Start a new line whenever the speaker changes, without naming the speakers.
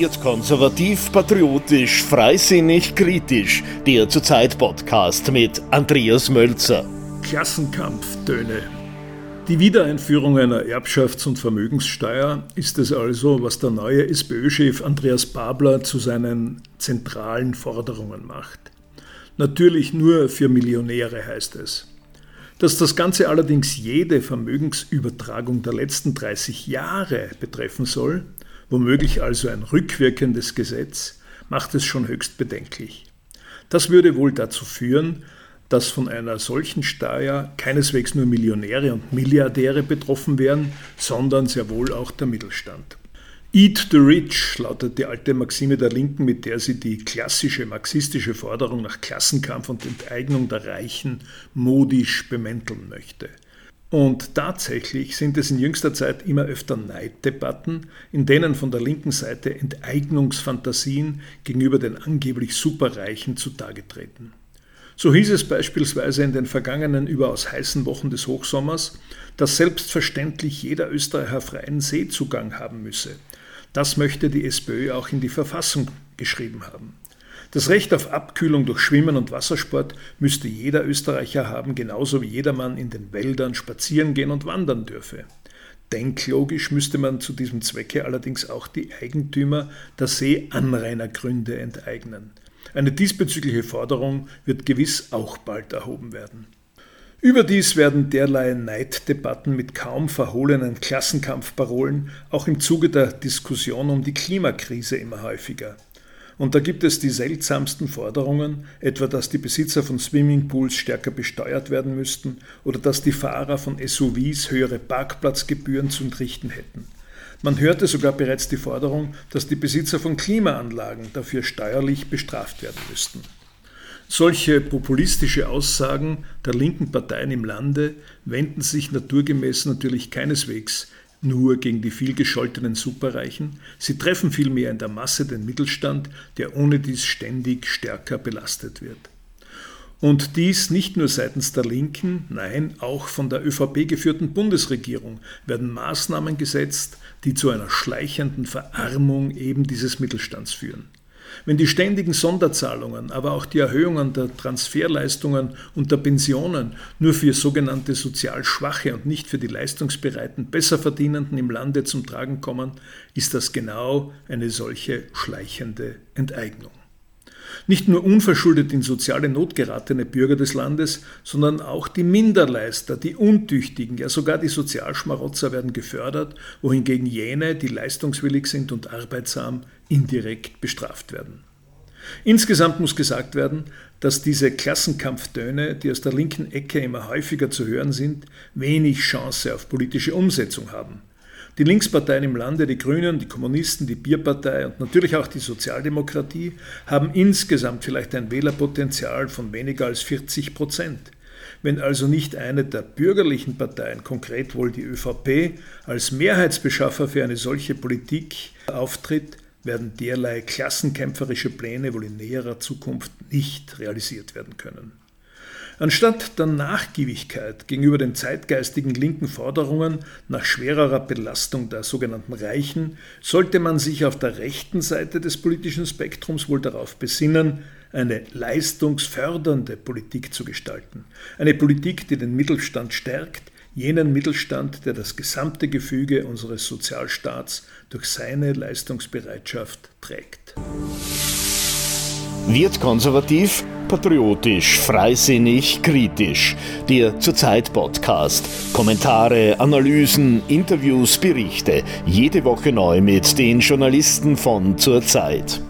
Wird konservativ, patriotisch, freisinnig, kritisch. Der Zurzeit-Podcast mit Andreas Mölzer.
Klassenkampftöne. Die Wiedereinführung einer Erbschafts- und Vermögenssteuer ist es also, was der neue SPÖ-Chef Andreas Babler zu seinen zentralen Forderungen macht. Natürlich nur für Millionäre heißt es. Dass das Ganze allerdings jede Vermögensübertragung der letzten 30 Jahre betreffen soll, womöglich also ein rückwirkendes Gesetz, macht es schon höchst bedenklich. Das würde wohl dazu führen, dass von einer solchen Steuer keineswegs nur Millionäre und Milliardäre betroffen wären, sondern sehr wohl auch der Mittelstand. Eat the Rich lautet die alte Maxime der Linken, mit der sie die klassische marxistische Forderung nach Klassenkampf und Enteignung der Reichen modisch bemänteln möchte. Und tatsächlich sind es in jüngster Zeit immer öfter Neiddebatten, in denen von der linken Seite Enteignungsfantasien gegenüber den angeblich Superreichen zutage treten. So hieß es beispielsweise in den vergangenen überaus heißen Wochen des Hochsommers, dass selbstverständlich jeder Österreicher freien Seezugang haben müsse. Das möchte die SPÖ auch in die Verfassung geschrieben haben. Das Recht auf Abkühlung durch Schwimmen und Wassersport müsste jeder Österreicher haben, genauso wie jedermann in den Wäldern spazieren gehen und wandern dürfe. Denklogisch müsste man zu diesem Zwecke allerdings auch die Eigentümer der Seeanrainergründe enteignen. Eine diesbezügliche Forderung wird gewiss auch bald erhoben werden. Überdies werden derlei Neiddebatten mit kaum verhohlenen Klassenkampfparolen auch im Zuge der Diskussion um die Klimakrise immer häufiger. Und da gibt es die seltsamsten Forderungen, etwa dass die Besitzer von Swimmingpools stärker besteuert werden müssten oder dass die Fahrer von SUVs höhere Parkplatzgebühren zu entrichten hätten. Man hörte sogar bereits die Forderung, dass die Besitzer von Klimaanlagen dafür steuerlich bestraft werden müssten. Solche populistische Aussagen der linken Parteien im Lande wenden sich naturgemäß natürlich keineswegs nur gegen die vielgescholtenen Superreichen, sie treffen vielmehr in der Masse den Mittelstand, der ohne dies ständig stärker belastet wird. Und dies nicht nur seitens der Linken, nein, auch von der ÖVP geführten Bundesregierung werden Maßnahmen gesetzt, die zu einer schleichenden Verarmung eben dieses Mittelstands führen. Wenn die ständigen Sonderzahlungen, aber auch die Erhöhungen der Transferleistungen und der Pensionen nur für sogenannte sozial Schwache und nicht für die leistungsbereiten, Besserverdienenden im Lande zum Tragen kommen, ist das genau eine solche schleichende Enteignung. Nicht nur unverschuldet in soziale Not geratene Bürger des Landes, sondern auch die Minderleister, die Untüchtigen, ja sogar die Sozialschmarotzer werden gefördert, wohingegen jene, die leistungswillig sind und arbeitsam, indirekt bestraft werden. Insgesamt muss gesagt werden, dass diese Klassenkampftöne, die aus der linken Ecke immer häufiger zu hören sind, wenig Chance auf politische Umsetzung haben. Die Linksparteien im Lande, die Grünen, die Kommunisten, die Bierpartei und natürlich auch die Sozialdemokratie haben insgesamt vielleicht ein Wählerpotenzial von weniger als 40 Prozent. Wenn also nicht eine der bürgerlichen Parteien, konkret wohl die ÖVP, als Mehrheitsbeschaffer für eine solche Politik auftritt, werden derlei klassenkämpferische Pläne wohl in näherer Zukunft nicht realisiert werden können. Anstatt der Nachgiebigkeit gegenüber den zeitgeistigen linken Forderungen nach schwererer Belastung der sogenannten Reichen sollte man sich auf der rechten Seite des politischen Spektrums wohl darauf besinnen, eine leistungsfördernde Politik zu gestalten. Eine Politik, die den Mittelstand stärkt, jenen Mittelstand, der das gesamte Gefüge unseres Sozialstaats durch seine Leistungsbereitschaft trägt.
Wird konservativ, patriotisch, freisinnig, kritisch. Der Zurzeit-Podcast. Kommentare, Analysen, Interviews, Berichte. Jede Woche neu mit den Journalisten von Zurzeit.